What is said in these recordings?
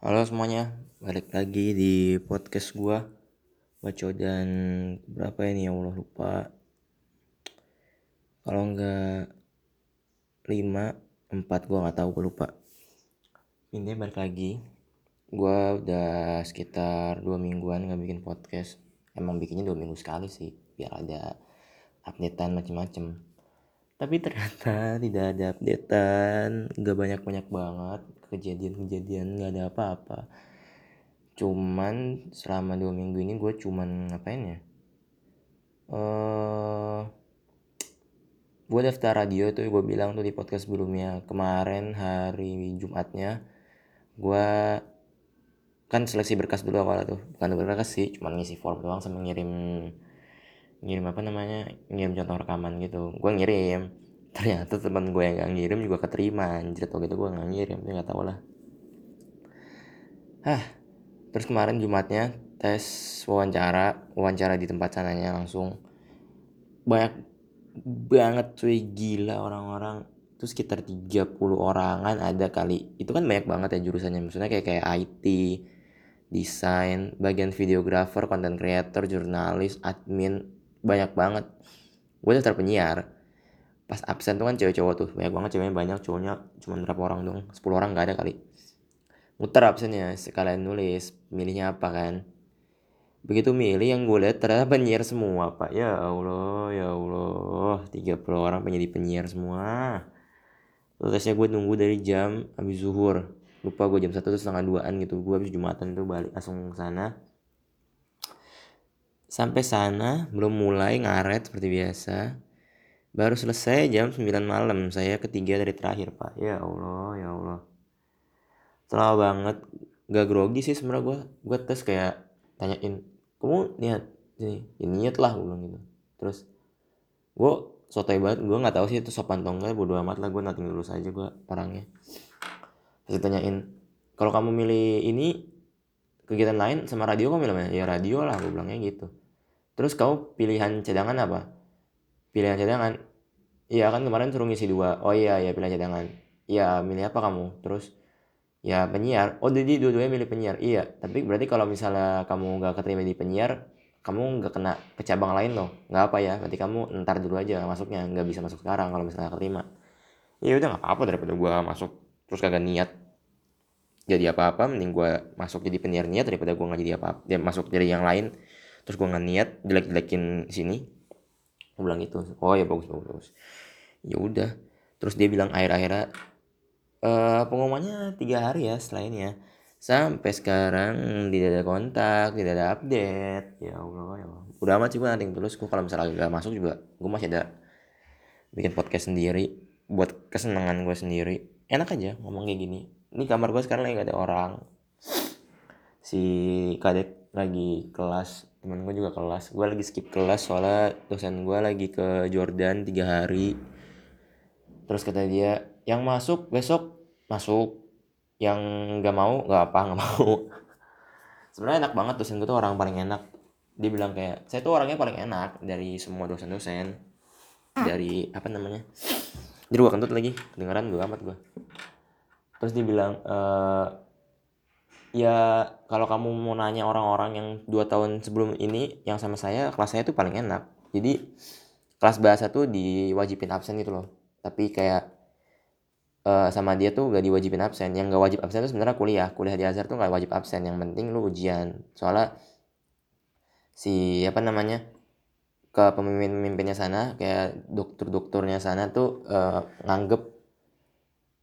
Halo semuanya, balik lagi di podcast gua. Baco dan berapa ini ya Allah lupa. Kalau enggak 5, 4 gua nggak tahu gua lupa. Intinya balik lagi. Gua udah sekitar 2 mingguan nggak bikin podcast. Emang bikinnya 2 minggu sekali sih Biar ada updatean macem-macem tapi ternyata tidak ada updatean Gak banyak-banyak banget kejadian-kejadian gak ada apa-apa. Cuman selama dua minggu ini gue cuman ngapain ya? Uh, gue daftar radio tuh gue bilang tuh di podcast sebelumnya. Kemarin hari Jumatnya gue kan seleksi berkas dulu awalnya tuh. Bukan berkas sih cuman ngisi form doang sama ngirim ngirim apa namanya ngirim contoh rekaman gitu. Gue ngirim. Ternyata teman gue yang gak ngirim juga keterima anjir. Atau gitu gue gak ngirim tapi gak tau lah. Hah, terus kemarin Jumatnya tes wawancara wawancara di tempat sananya langsung. Banyak banget cuy. Gila orang-orang. Itu sekitar 30 orangan ada kali. Itu kan banyak banget ya jurusannya. Maksudnya kayak kayak IT desain bagian videografer content creator jurnalis admin banyak banget. Gue daftar penyiar. Pas absen tuh kan cewek cowok tuh. Banyak banget ceweknya banyak cowoknya. Cuma berapa orang dong? 10 orang gak ada kali. Muter absennya sekalian nulis milihnya apa kan. Begitu milih yang gue lihat ternyata penyiar semua pak. Ya Allah ya Allah. 30 orang penyiar penyiar semua. Terusnya gue nunggu dari jam habis zuhur. Lupa gue jam satu tuh setengah duaan gitu. Gue habis jumatan tuh balik langsung sana sampai sana belum mulai ngaret seperti biasa Baru selesai jam 9 malam, saya ketiga dari terakhir pak. Ya Allah, ya Allah. Setelah banget, gak grogi sih sebenarnya gue. Gue tes kayak tanyain, kamu niat sih? Ya niat lah gue gitu. Terus gue sotoy banget, gue nggak tahu sih itu sopan atau enggak, bodo amat lah gue nanti lulus aja gue orangnya. Terus ditanyain, kalau kamu milih ini kegiatan lain sama radio kamu milih Ya radio lah, gue bilangnya gitu. Terus kamu pilihan cadangan apa? pilihan cadangan. Iya kan kemarin suruh ngisi dua. Oh iya ya pilihan cadangan. Iya milih apa kamu? Terus ya penyiar. Oh jadi dua-duanya milih penyiar. Iya tapi berarti kalau misalnya kamu nggak keterima di penyiar kamu nggak kena ke cabang lain loh nggak apa ya berarti kamu ntar dulu aja masuknya. Nggak bisa masuk sekarang kalau misalnya keterima. Ya udah nggak apa-apa daripada gue masuk terus kagak niat jadi apa-apa mending gue masuk jadi penyiar niat daripada gue nggak jadi apa-apa dia masuk dari yang lain. Terus gue nggak niat jelek-jelekin sini. Aku bilang gitu oh ya bagus bagus bagus. Ya udah. Terus dia bilang akhir-akhirnya e, pengumumannya tiga hari ya selainnya. Sampai sekarang tidak ada kontak tidak ada update. Ya allah ya allah. Udah amat sih gue nanti terus gue kalau misalnya gak masuk juga gue masih ada bikin podcast sendiri. Buat kesenangan gue sendiri. Enak aja ngomong kayak gini ini kamar gue sekarang lagi gak ada orang. Si kadek lagi kelas temen gue juga kelas. Gue lagi skip kelas soalnya dosen gue lagi ke Jordan tiga hari. Terus kata dia yang masuk besok masuk. Yang nggak mau nggak apa nggak mau. Sebenarnya enak banget dosen gue tuh orang paling enak. Dia bilang kayak saya tuh orangnya paling enak dari semua dosen-dosen. Dari apa namanya? Jadi gue kentut lagi dengeran gue amat gue terus dia bilang e, ya kalau kamu mau nanya orang-orang yang dua tahun sebelum ini yang sama saya kelas saya tuh paling enak. Jadi kelas bahasa tuh diwajibin absen gitu loh. Tapi kayak uh, sama dia tuh gak diwajibin absen. Yang gak wajib absen tuh sebenarnya kuliah. Kuliah di Azhar tuh gak wajib absen. Yang penting lu ujian. Soalnya si apa namanya ke pemimpin-pemimpinnya sana kayak dokter-dokternya sana tuh uh, nganggep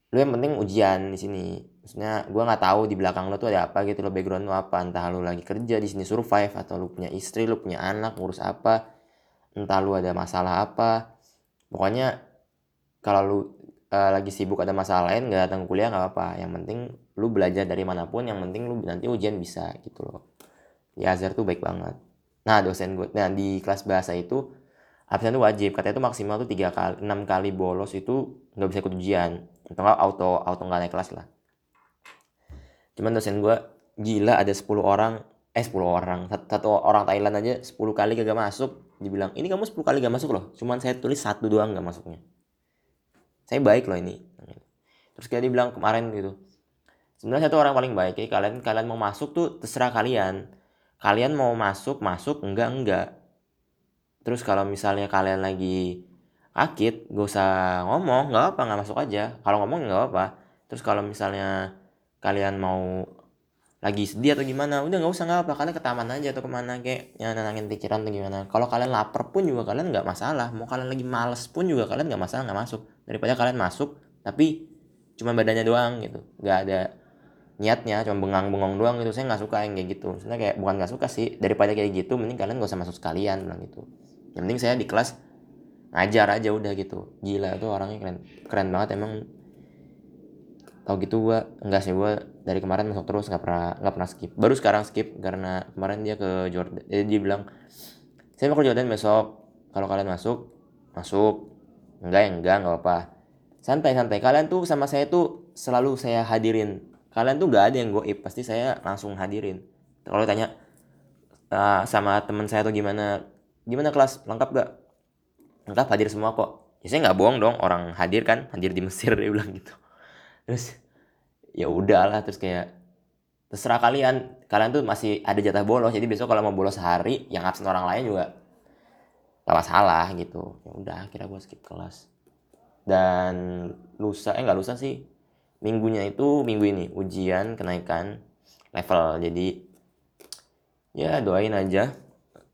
lu yang penting ujian di sini. Maksudnya gue nggak tahu di belakang lo tuh ada apa gitu lo background lo apa. Entah lo lagi kerja di sini survive atau lo punya istri lo punya anak ngurus apa. Entah lo ada masalah apa. Pokoknya kalau lo uh, eh, lagi sibuk ada masalah lain nggak datang kuliah nggak apa yang penting lo belajar dari mana pun yang penting lo nanti ujian bisa gitu loh. Di Azhar tuh baik banget. Nah dosen gue nah di kelas bahasa itu absen tuh wajib katanya tuh maksimal tuh tiga kali enam kali bolos itu nggak bisa ikut ujian. Atau nggak auto auto nggak naik kelas lah. Cuman dosen gue gila ada 10 orang eh 10 orang satu orang Thailand aja 10 kali gak masuk. Dibilang ini kamu 10 kali gak masuk loh. Cuman saya tulis satu doang gak masuknya. Saya baik loh ini. Terus kayak dia bilang kemarin gitu sebenarnya saya tuh orang paling baik jadi kalian kalian mau masuk tuh terserah kalian. Kalian mau masuk masuk enggak enggak terus kalau misalnya kalian lagi akit gak usah ngomong nggak apa nggak masuk aja. Kalau ngomong nggak apa terus kalau misalnya kalian mau lagi sedih atau gimana udah nggak usah nggak apa kalian ke taman aja atau ke mana kayak yang nenangin pikiran atau gimana. Kalau kalian lapar pun juga kalian nggak masalah. Mau kalian lagi males pun juga kalian nggak masalah nggak masuk. Daripada kalian masuk tapi cuma badannya doang gitu. Nggak ada niatnya cuma bengang-bengong doang gitu. Saya nggak suka yang kayak gitu. Sebenarnya kayak bukan nggak suka sih. Daripada kayak gitu mending kalian gak usah masuk sekalian gitu yang penting saya di kelas ngajar aja udah gitu. Gila tuh orangnya keren keren banget emang. Tau gitu gua enggak sih gua dari kemarin masuk terus nggak pernah nggak pernah skip. Baru sekarang skip karena kemarin dia ke Jordan jadi dia bilang saya mau ke Jordan besok. Kalau kalian masuk masuk. Enggak ya enggak nggak apa santai santai kalian tuh sama saya tuh selalu saya hadirin. Kalian tuh gak ada yang goib pasti saya langsung hadirin. Kalau tanya uh, sama teman saya tuh gimana gimana kelas? Lengkap gak? Lengkap hadir semua kok. Ya saya nggak bohong dong. Orang hadir kan hadir di Mesir dia bilang gitu. Terus ya udahlah. Terus kayak terserah kalian. Kalian tuh masih ada jatah bolos. Jadi besok kalau mau bolos sehari yang absen orang lain juga gak masalah gitu. Ya udah kira gue skip kelas. Dan lusa eh nggak lusa sih. Minggunya itu minggu ini ujian kenaikan level. Jadi ya doain aja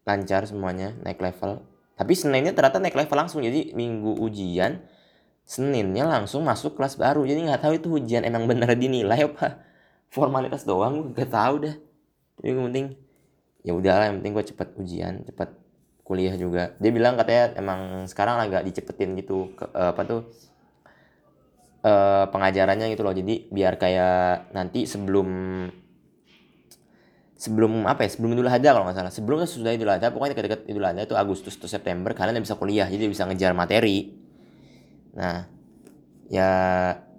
lancar semuanya naik level. Tapi seninnya ternyata naik level langsung jadi minggu ujian Seninnya langsung masuk kelas baru. Jadi nggak tahu itu hujan emang bener dinilai apa. Formalitas doang gue gak tahu dah. Tapi yang penting ya udahlah yang penting gue cepet ujian cepet kuliah juga. Dia bilang katanya emang sekarang agak dicepetin gitu ke, uh, apa tuh uh, pengajarannya gitu loh. Jadi biar kayak nanti sebelum sebelum apa ya sebelum Idul Adha kalau nggak salah sebelum sudah Idul Adha pokoknya dekat-dekat Idul Adha itu Agustus atau September kalian bisa kuliah jadi bisa ngejar materi Nah, ya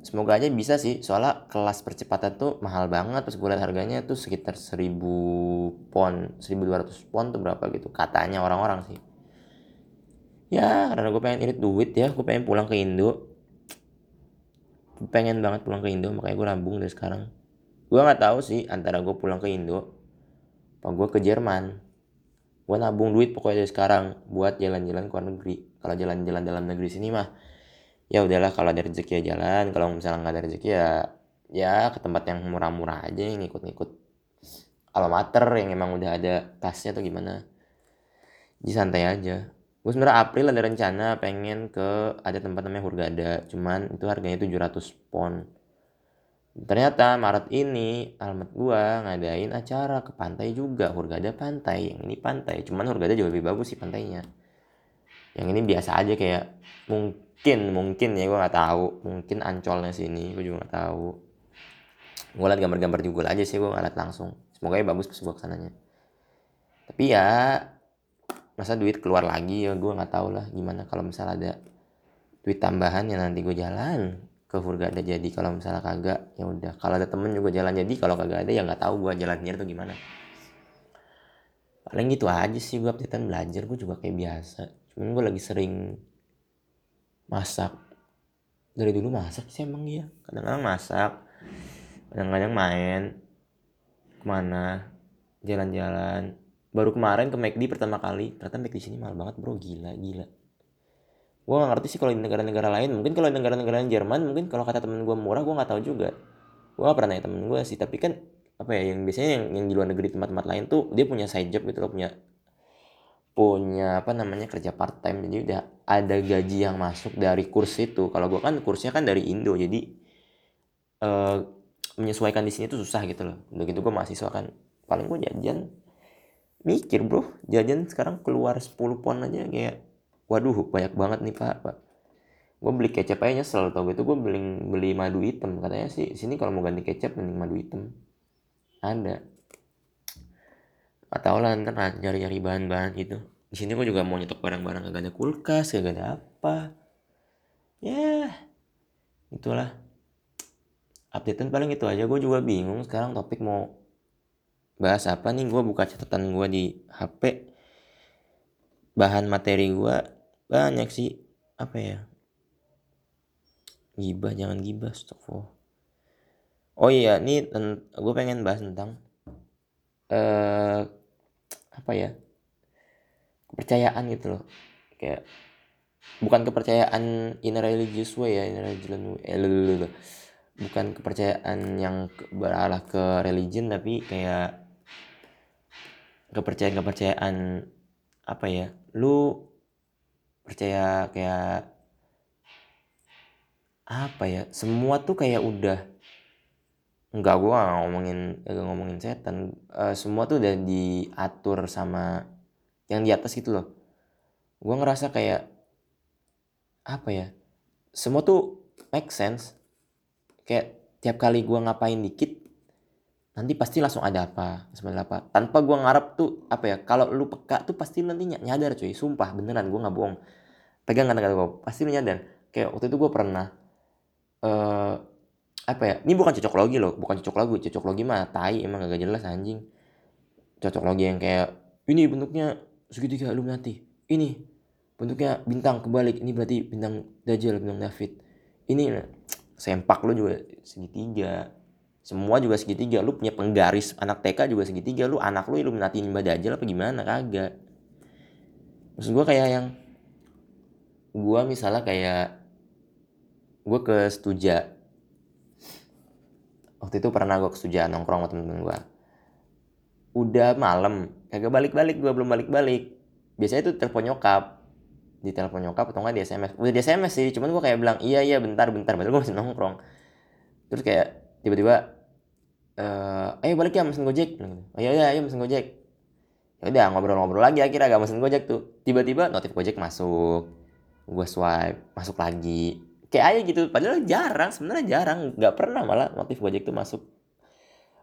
semoga aja bisa sih. Soalnya kelas percepatan tuh mahal banget. Pas gue harganya tuh sekitar 1000 pon, 1200 pon tuh berapa gitu. Katanya orang-orang sih. Ya, karena gue pengen irit duit ya. Gue pengen pulang ke Indo. Pengen banget pulang ke Indo. Makanya gue rambung dari sekarang. Gue gak tahu sih antara gue pulang ke Indo. Apa gue ke Jerman. Gue nabung duit pokoknya dari sekarang. Buat jalan-jalan ke luar negeri. Kalau jalan-jalan dalam negeri sini mah ya udahlah kalau ada rezeki ya jalan kalau misalnya nggak ada rezeki ya ya ke tempat yang murah-murah aja yang ngikut-ngikut alamater yang emang udah ada tasnya atau gimana jadi santai aja gue sebenarnya April ada rencana pengen ke ada tempat namanya Hurgada cuman itu harganya 700 pon ternyata Maret ini alamat gua ngadain acara ke pantai juga. Hurgada pantai yang ini pantai. Cuman Hurgada jauh lebih bagus sih pantainya. Yang ini biasa aja kayak mungkin mungkin ya gue nggak tahu. Mungkin ancolnya sini gue juga nggak tahu. Gue liat gambar-gambar di Google aja sih gue nggak liat langsung. Semoga ya bagus gue ke sananya. Tapi ya masa duit keluar lagi ya gue nggak tahu lah gimana. Kalau misalnya ada duit tambahan ya nanti gue jalan ke Hurgada jadi. Kalau misalnya kagak ya udah. Kalau ada temen juga jalan jadi. Kalau kagak ada ya nggak tahu gue jalannya tuh gimana. Paling gitu aja sih gue updatean belajar. Gue juga kayak biasa. Cuman gue lagi sering masak. Dari dulu masak sih emang iya. Kadang-kadang masak. Kadang-kadang main. Ke mana? Jalan-jalan. Baru kemarin ke McD pertama kali. Ternyata McD sini mahal banget bro. Gila gila gue gak ngerti sih kalau di negara-negara lain. Mungkin kalau di negara-negara Jerman mungkin kalau kata temen gue murah gue nggak tahu juga. Gue gak pernah nanya temen gue sih. Tapi kan apa ya yang biasanya yang, yang di luar negeri tempat-tempat lain tuh dia punya side job gitu loh punya punya apa namanya kerja part time jadi udah ada gaji yang masuk dari kurs itu. Kalau gue kan kursnya kan dari Indo jadi uh, menyesuaikan di sini tuh susah gitu loh. Udah gitu gue mahasiswa kan. Paling gue jajan mikir bro jajan sekarang keluar 10 pon aja kayak waduh banyak banget nih pak pak. Gue beli kecap aja nyesel tau gitu. Gue beli beli madu hitam. Katanya sih sini kalau mau ganti kecap mending madu hitam. Ada. Atau lah ntar nyari-nyari bahan-bahan gitu. Di sini gue juga mau nyetok barang-barang. Gak ada kulkas gak ada apa. Ya itulah. Updatean paling itu aja. Gue juga bingung sekarang topik mau bahas apa nih. Gue buka catatan gue di HP bahan materi gue banyak sih apa ya? Gibah jangan gibah stop oh iya ini gue pengen bahas tentang eh apa ya? Kepercayaan gitu loh. Kayak bukan kepercayaan in a religious way ya in a religious way eh, bukan kepercayaan yang berarah ke religion tapi kayak kepercayaan kepercayaan apa ya? Lu percaya kayak apa ya semua tuh kayak udah Enggak, gue gak ngomongin gak ngomongin setan. Uh, semua tuh udah diatur sama yang di atas gitu loh. Gue ngerasa kayak apa ya? Semua tuh make sense. Kayak tiap kali gue ngapain dikit, nanti pasti langsung ada apa, sebenarnya apa. Tanpa gue ngarep tuh apa ya? Kalau lu peka tuh pasti nanti nyadar cuy. Sumpah beneran gue nggak bohong. Pegang kata-kata gue, pasti lu nyadar. Kayak waktu itu gue pernah uh, apa ya ini bukan cocok logi loh bukan cocok logi cocok logi mah tai emang gak jelas anjing cocok logi yang kayak ini bentuknya segitiga Illuminati ini bentuknya bintang kebalik ini berarti bintang Dajjal bintang David ini sempak lu juga segitiga semua juga segitiga. Lu punya penggaris anak TK juga segitiga. Lu anak lu Illuminati Mbak Dajjal apa gimana? Kagak. Maksud gue kayak yang gue misalnya kayak gue ke Stuja waktu itu pernah gue kesujahan nongkrong sama temen-temen gue udah malam. Kagak balik-balik gue belum balik-balik. Biasanya itu telepon nyokap. Di telepon nyokap atau enggak di SMS udah di SMS sih cuman gue kayak bilang iya iya bentar bentar. Padahal gue masih nongkrong. Terus kayak tiba-tiba eh ayo balik ya mesin gojek. Oh iya iya ayo mesin gojek. Ya udah ngobrol-ngobrol lagi akhirnya agak mesin gojek tuh. Tiba-tiba notif gojek masuk. Gue swipe masuk lagi. Kayak aja gitu. Padahal jarang sebenarnya jarang. Nggak pernah malah notif Gojek tuh masuk.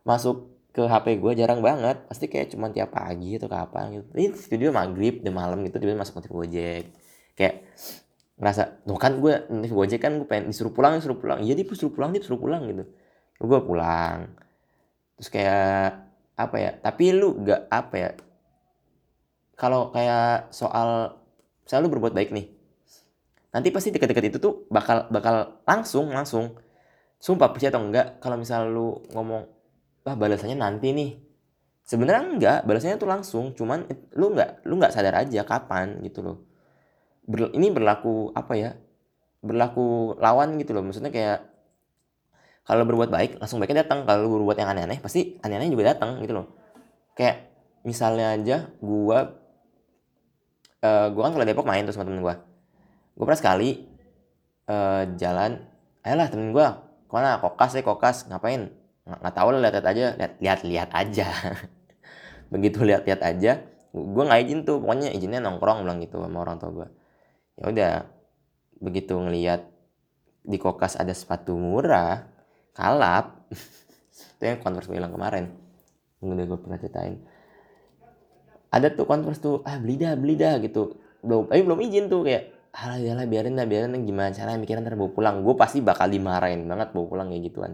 Masuk ke HP gue jarang banget. Pasti kayak cuma tiap pagi atau kapan gitu. Ini studio maghrib di malam gitu dia masuk notif Gojek. Kayak ngerasa tuh kan gue notif Gojek kan gue pengen disuruh pulang disuruh pulang. Iya dia disuruh pulang dia disuruh pulang gitu. Gue pulang terus kayak apa ya tapi lu gak apa ya kalau kayak soal selalu berbuat baik nih nanti pasti dekat-dekat itu tuh bakal bakal langsung langsung. Sumpah percaya atau enggak kalau misal lu ngomong wah balasannya nanti nih. Sebenarnya enggak balasannya tuh langsung cuman lu enggak lu enggak sadar aja kapan gitu loh. Ber, ini berlaku apa ya berlaku lawan gitu loh. Maksudnya kayak kalau berbuat baik langsung baiknya datang. Kalau berbuat yang aneh-aneh pasti aneh-aneh juga datang gitu loh. Kayak misalnya aja gua uh, gua kan kalau Depok main tuh sama temen gua. Gue pernah sekali uh, jalan ayolah temen gue ke mana? Kokas ya kokas ngapain? Nggak tahu lah lihat aja. Lihat lihat aja. Begitu lihat lihat aja gue nggak izin tuh. Pokoknya izinnya nongkrong bilang gitu sama orang tua gue ya udah begitu ngelihat di kokas ada sepatu murah kalap. Itu yang converse gue bilang kemarin. Udah gue pernah ceritain. Ada tuh converse tuh ah beli dah beli dah gitu. Belum tapi belum izin tuh kayak alah lah biarin lah biarin gimana caranya? Mikirin ntar bawa pulang. Gue pasti bakal dimarahin banget bawa pulang kayak gituan.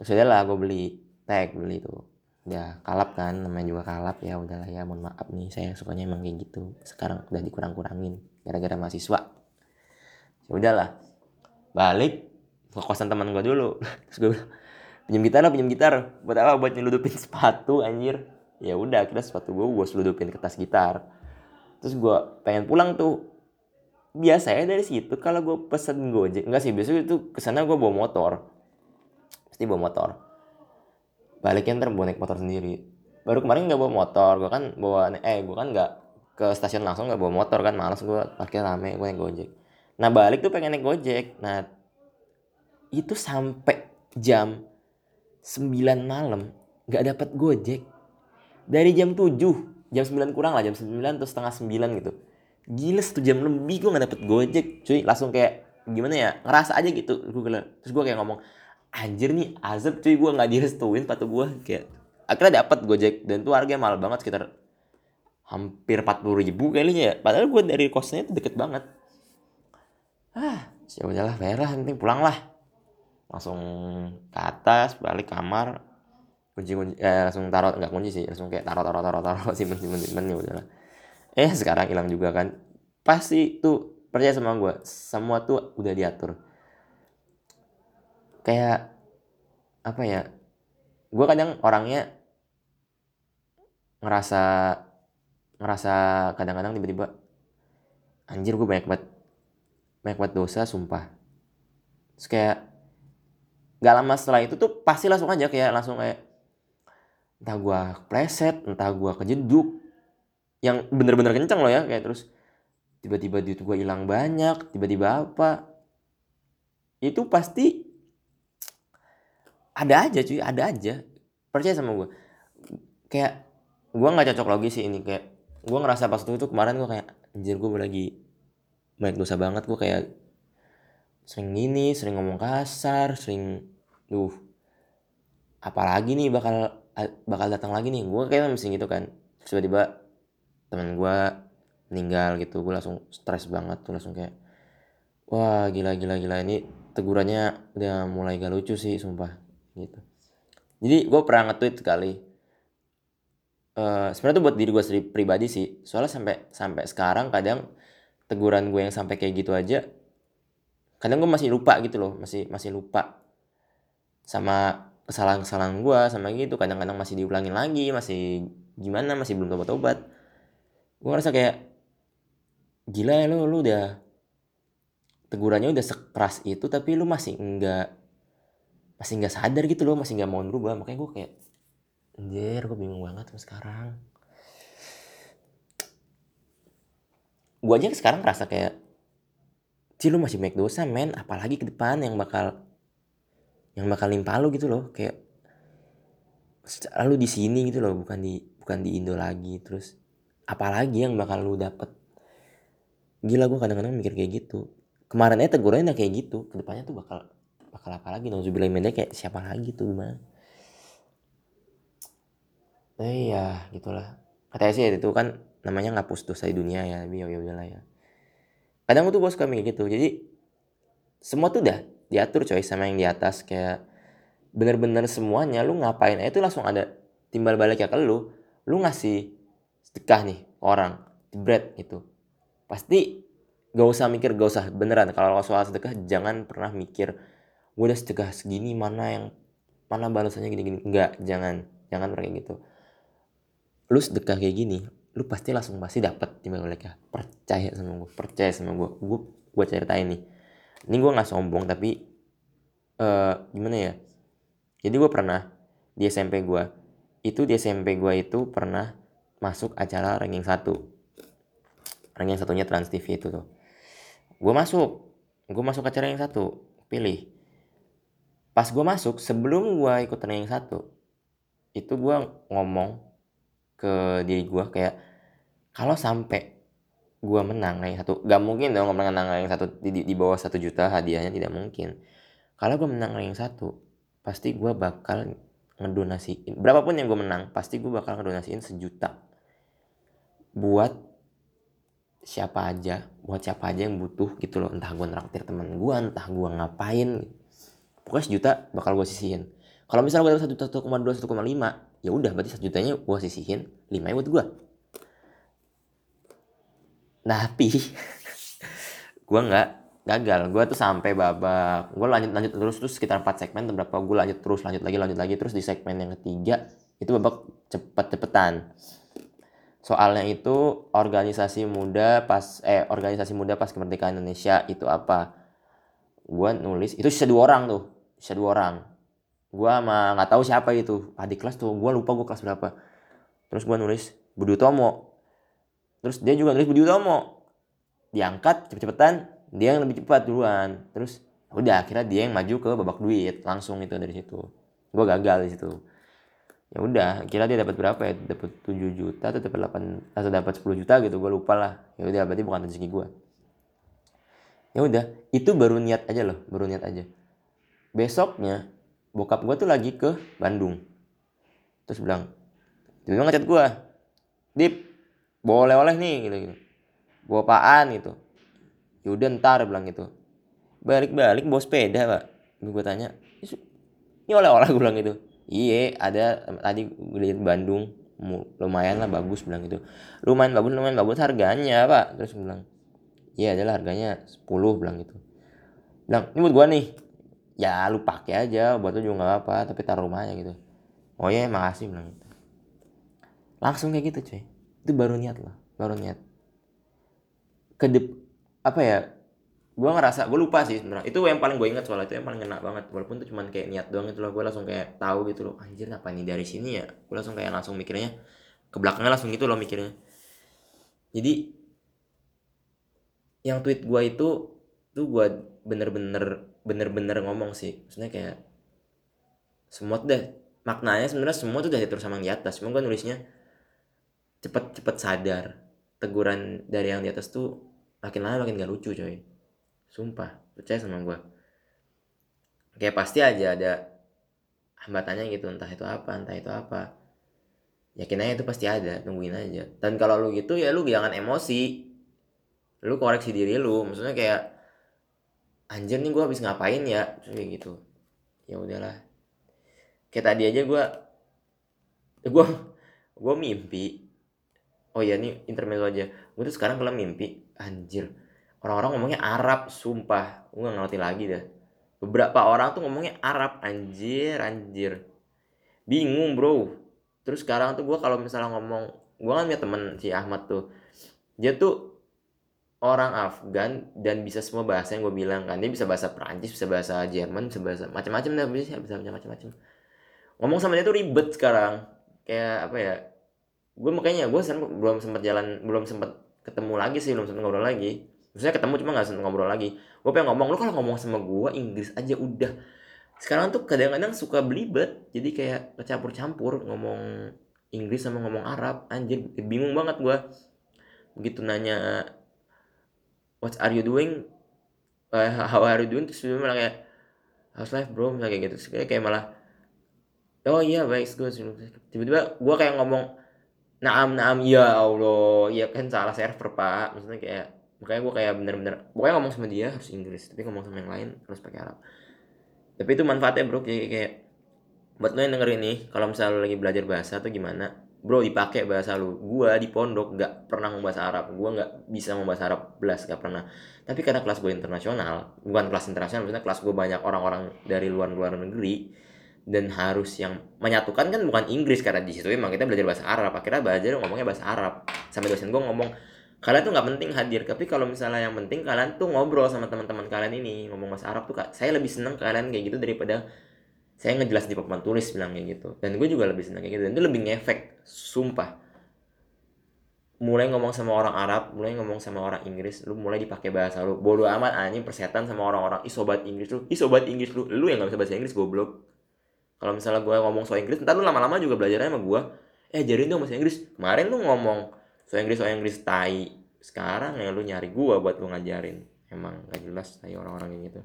Terus udah lah gue beli tag beli tuh. Ya kalap kan namanya juga kalap. Ya udahlah ya mohon maaf nih saya sukanya emang kayak gitu. Sekarang udah dikurang-kurangin gara-gara mahasiswa. Ya udahlah balik ke kosan teman gue dulu. Terus gue pinjam gitar lah pinjam gitar. Buat apa? Buat nyeludupin sepatu anjir. Ya udah kira sepatu gue gue seludupin ke tas gitar. Terus gue pengen pulang tuh. Biasanya dari situ kalau gue pesen gojek enggak sih biasanya itu ke sana gue bawa motor. Pasti bawa motor. Baliknya ntar naik motor sendiri. Baru kemarin nggak bawa motor gue kan bawa eh gue kan nggak ke stasiun langsung nggak bawa motor kan malas gue parkir rame gue naik gojek. Nah balik tuh pengen naik gojek. Nah itu sampai jam 9 malam nggak dapat gojek. Dari jam 7 jam 9 kurang lah jam 9 atau setengah 9 gitu. Gila satu jam lebih gue gak dapet gojek cuy. Langsung kayak gimana ya ngerasa aja gitu. Gue terus gue kayak ngomong anjir nih azab cuy. Gue nggak direstuin sepatu gue kayak akhirnya dapet gojek. Dan tuh harganya mahal banget sekitar hampir 40 ribu kayaknya ya. Padahal gue dari kosnya itu deket banget. Ah udahlah bayar lah penting pulang lah langsung ke atas balik kamar kunci kunci eh, langsung taruh nggak kunci sih langsung kayak taruh taruh taruh taruh simpen simpen simpen ya udahlah eh sekarang hilang juga kan. Pasti tuh percaya sama gue semua tuh udah diatur. Kayak apa ya gue kadang orangnya ngerasa ngerasa kadang-kadang tiba-tiba anjir gue banyak banget banyak banget dosa sumpah. Terus kayak gak lama setelah itu tuh pasti langsung aja kayak langsung kayak entah gue pleset entah gue kejeduk. Yang bener-bener kenceng loh ya kayak terus tiba-tiba duit gue hilang banyak tiba-tiba apa. Itu pasti ada aja cuy ada aja. Percaya sama gue kayak gue nggak cocok lagi sih ini kayak gue ngerasa pas itu kemarin gue kayak anjir gue lagi banyak dosa banget gue kayak sering gini sering ngomong kasar sering duh. Apalagi nih bakal bakal datang lagi nih. Gue kayak mesti gitu kan. Tiba-tiba teman gue meninggal gitu. Gue langsung stres banget tuh langsung kayak wah gila gila gila. Ini tegurannya udah mulai gak lucu sih sumpah gitu. Jadi gue pernah nge-tweet sekali uh, sebenarnya tuh buat diri gue sendiri pribadi sih. Soalnya sampai sampai sekarang kadang teguran gue yang sampai kayak gitu aja kadang gue masih lupa gitu loh. Masih masih lupa sama kesalahan-kesalahan gue sama gitu. Kadang-kadang masih diulangin lagi masih gimana masih belum tobat-tobat. Gue ngerasa kayak gila ya lu lu udah tegurannya udah sekeras itu tapi lu masih enggak masih enggak sadar gitu loh masih enggak mau berubah. Makanya gue kayak anjir gue bingung banget sama sekarang. Gue aja sekarang ngerasa kayak sih lu masih make dosa men. Apalagi ke depan yang bakal yang bakal limpa lu gitu loh kayak lalu di sini gitu loh bukan di bukan di Indo lagi. Terus apalagi yang bakal lu dapet? Gila gue kadang-kadang mikir kayak gitu. Kemarin aja tegurannya kayak gitu ke depannya tuh bakal bakal apa lagi nauzubillah minta kayak siapa lagi tuh gimana? Eh ya gitulah. Katanya sih itu kan namanya ngapus dosa di dunia ya tapi ya ya. Kadang tuh gue suka mikir gitu jadi semua tuh udah diatur coy sama yang di atas kayak bener-bener semuanya lu ngapain itu langsung ada timbal balik ya ke lu. Lu ngasih sedekah nih orang bread gitu. Pasti gak usah mikir gak usah beneran. Kalau soal sedekah jangan pernah mikir gue udah sedekah segini mana yang mana balasannya gini-gini. Enggak jangan jangan kayak gitu. Lu sedekah kayak gini lu pasti langsung pasti dapat timbal baliknya. Percaya sama gue percaya sama gue gue gue ceritain nih ini gue nggak sombong tapi uh, gimana ya? Jadi gue pernah di SMP gue itu di SMP gue itu pernah masuk acara ranking satu. Ranking satunya Trans TV itu tuh. Gue masuk gue masuk acara yang satu pilih. Pas gue masuk sebelum gue ikut ranking satu itu gue ngomong ke diri gue kayak kalau sampai gue menang ranking satu gak mungkin dong menang ranking satu di, di, bawah satu juta hadiahnya tidak mungkin. Kalau gue menang ranking satu pasti gue bakal ngedonasiin berapapun yang gue menang pasti gue bakal ngedonasiin sejuta. Buat siapa aja buat siapa aja yang butuh gitu loh entah gue nraktir teman gue entah gue ngapain. Pokoknya sejuta bakal gue sisihin. Kalau misalnya gue dapat satu satu koma dua satu koma lima ya udah berarti satu jutanya gue sisihin lima buat gue tapi gue nggak gagal. Gue tuh sampai babak. Gue lanjut lanjut terus terus sekitar 4 segmen berapa gue lanjut terus lanjut lagi lanjut lagi terus di segmen yang ketiga itu babak cepet cepetan. Soalnya itu organisasi muda pas eh organisasi muda pas kemerdekaan Indonesia itu apa? Gue nulis itu sisa dua orang tuh sisa dua orang. Gue sama nggak tahu siapa itu. Adik kelas tuh gue lupa gue kelas berapa. Terus gue nulis Budi Utomo terus dia juga nulis Budi Utomo. Diangkat cepet-cepetan dia yang lebih cepat duluan. Terus udah akhirnya dia yang maju ke babak duit langsung itu dari situ. Gue gagal di situ. Ya udah kira dia dapat berapa ya? Dapat 7 juta atau dapat 8 atau dapat 10 juta gitu gue lupa lah. Ya udah berarti bukan rezeki gue ya udah itu baru niat aja loh baru niat aja. Besoknya bokap gue tuh lagi ke Bandung. Terus bilang bilang ngechat gue dip bawa oleh-oleh nih gitu gitu. Bawa apaan gitu. Yaudah ntar bilang gitu. Balik-balik bawa sepeda pak. Gue tanya ini oleh-oleh? Gue bilang gitu. Iya ada. Tadi gue lihat Bandung lumayan lah bagus bilang gitu. Lumayan bagus lumayan bagus harganya pak. Terus bilang iya adalah harganya 10 bilang gitu. Bilang ini buat gue nih. Ya lu pakai aja buat lu juga nggak apa tapi taruh rumahnya gitu. Oh ya makasih bilang gitu. Langsung kayak gitu cuy itu baru niat loh baru niat. Kedep apa ya gue ngerasa gue lupa sih sebenarnya. Itu yang paling gue ingat soal itu yang paling kena banget. Walaupun itu cuman kayak niat doang itu loh gue langsung kayak tahu gitu loh anjir apa ini dari sini ya? Gue langsung kayak langsung mikirnya ke belakangnya langsung gitu loh mikirnya. Jadi yang tweet gue itu tuh gue bener-bener bener-bener ngomong sih. Maksudnya kayak semua tuh udah maknanya sebenarnya semua tuh udah diatur sama yang di atas cuma gue nulisnya cepet-cepet sadar. Teguran dari yang di atas tuh makin lama makin gak lucu coy. Sumpah percaya sama gue kayak pasti aja ada hambatannya gitu entah itu apa entah itu apa. Yakin aja itu pasti ada tungguin aja. Dan kalau lu gitu ya lu jangan emosi. Lu koreksi diri lu maksudnya kayak anjir nih gue habis ngapain ya? Kayak gitu. Ya udahlah. Kayak tadi aja gue gue gue mimpi oh iya nih intermezzo aja. Gue tuh sekarang kalau mimpi. Anjir. Orang-orang ngomongnya Arab sumpah. Gue gak ngerti lagi dah. Beberapa orang tuh ngomongnya Arab. Anjir anjir. Bingung bro. Terus sekarang tuh gue kalau misalnya ngomong gue kan punya temen si Ahmad tuh. Dia tuh orang Afgan dan bisa semua bahasa yang gue bilang kan. Dia bisa bahasa Prancis bisa bahasa Jerman bisa bahasa macam-macam dah. Bisa bisa macam-macam. Ngomong sama dia tuh ribet sekarang. Kayak apa ya gue makanya gue belum sempat jalan belum sempat ketemu lagi sih belum sempat ngobrol lagi. Maksudnya ketemu cuma nggak sempat ngobrol lagi. Gue pengen ngomong lu kalau ngomong sama gue Inggris aja udah. Sekarang tuh kadang-kadang suka belibet jadi kayak kecampur-campur ngomong Inggris sama ngomong Arab. Anjir bingung banget gue begitu nanya what are you doing? Uh, how are you doing? Terus dia malah kayak how's life bro? Kayak gitu. Kayak, kayak malah oh iya baik good. Tiba-tiba gue kayak ngomong naam naam. Ya allah. Ya kan salah server pak. Maksudnya kayak makanya gue kayak bener-bener pokoknya ngomong sama dia harus Inggris tapi ngomong sama yang lain harus pakai Arab. Tapi itu manfaatnya bro. Kayak, kayak buat lo yang denger ini kalau misalnya lo lagi belajar bahasa atau gimana bro dipakai bahasa lu gua di pondok nggak pernah membahas Arab. Gua nggak bisa membahas Arab belas nggak pernah. Tapi karena kelas gue internasional bukan kelas internasional maksudnya kelas gue banyak orang-orang dari luar luar negeri dan harus yang menyatukan kan bukan Inggris karena di situ emang kita belajar bahasa Arab. Akhirnya belajar ngomongnya bahasa Arab. Sampai dosen gue ngomong kalian tuh nggak penting hadir tapi kalau misalnya yang penting kalian tuh ngobrol sama teman-teman kalian ini ngomong bahasa Arab tuh kak saya lebih seneng kalian kayak gitu daripada saya ngejelas di papan tulis bilang kayak gitu. Dan gue juga lebih senang kayak gitu. Dan itu lebih ngefek sumpah. Mulai ngomong sama orang Arab, mulai ngomong sama orang Inggris, lu mulai dipakai bahasa lu. Bodoh amat anjing persetan sama orang-orang. Ih sobat Inggris lu, ih sobat Inggris lu, lu yang gak bisa bahasa Inggris goblok. Kalau misalnya gue ngomong soal Inggris, ntar lu lama-lama juga belajarnya sama gue. Eh ajarin dong bahasa Inggris. Kemarin lu ngomong soal Inggris soal Inggris tai. Sekarang ya lu nyari gue buat lu ngajarin. Emang gak jelas tai orang-orang kayak gitu.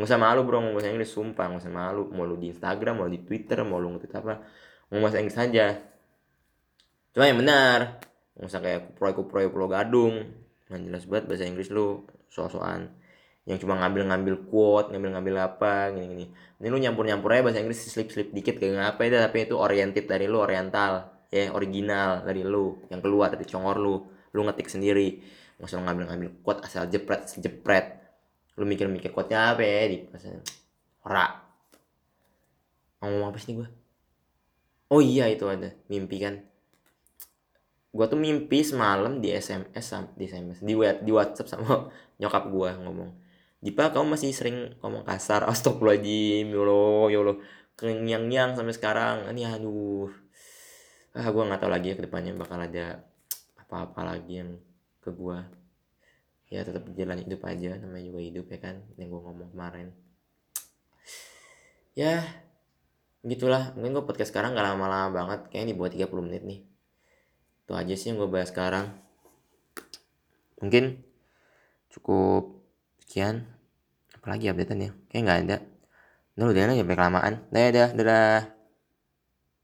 Nggak usah malu bro ngomong bahasa Inggris sumpah nggak usah malu mau lu di Instagram mau di Twitter mau lu ngetik apa ngomong bahasa Inggris saja cuma yang benar nggak usah kayak kuproy kuproy pulau gadung nggak jelas banget bahasa Inggris lu soal-soal yang cuma ngambil-ngambil quote ngambil-ngambil apa gini-gini. Ini lu nyampur-nyampur aja bahasa Inggris slip-slip dikit kayak ngapa itu tapi itu oriented dari lu oriental. Ya original dari lu yang keluar dari congor lu. Lu ngetik sendiri. Nggak usah ngambil-ngambil quote asal jepret jepret lu mikir-mikir quote-nya apa ya di ora. Ngomong apa sih gue oh iya itu ada. Mimpi kan? Gue tuh mimpi semalam di SMS di SMS di di WhatsApp sama nyokap gue ngomong Dipa kamu masih sering ngomong kasar astagfirullahaladzim yolo ya yolo ya kenyang nyang sampai sekarang. Ini aduh. Ah gue nggak tahu lagi ya ke depannya bakal ada apa-apa lagi yang ke gue ya tetap jalan hidup aja namanya juga hidup ya kan yang gue ngomong kemarin. Ya gitulah. Mungkin gue podcast sekarang gak lama-lama banget kayaknya buat 30 menit nih. Itu aja sih yang gue bahas sekarang. Mungkin cukup sekian. Apalagi updatean ya? Kayak nggak ada. Nah udah sampai kelamaan. Dadah dadah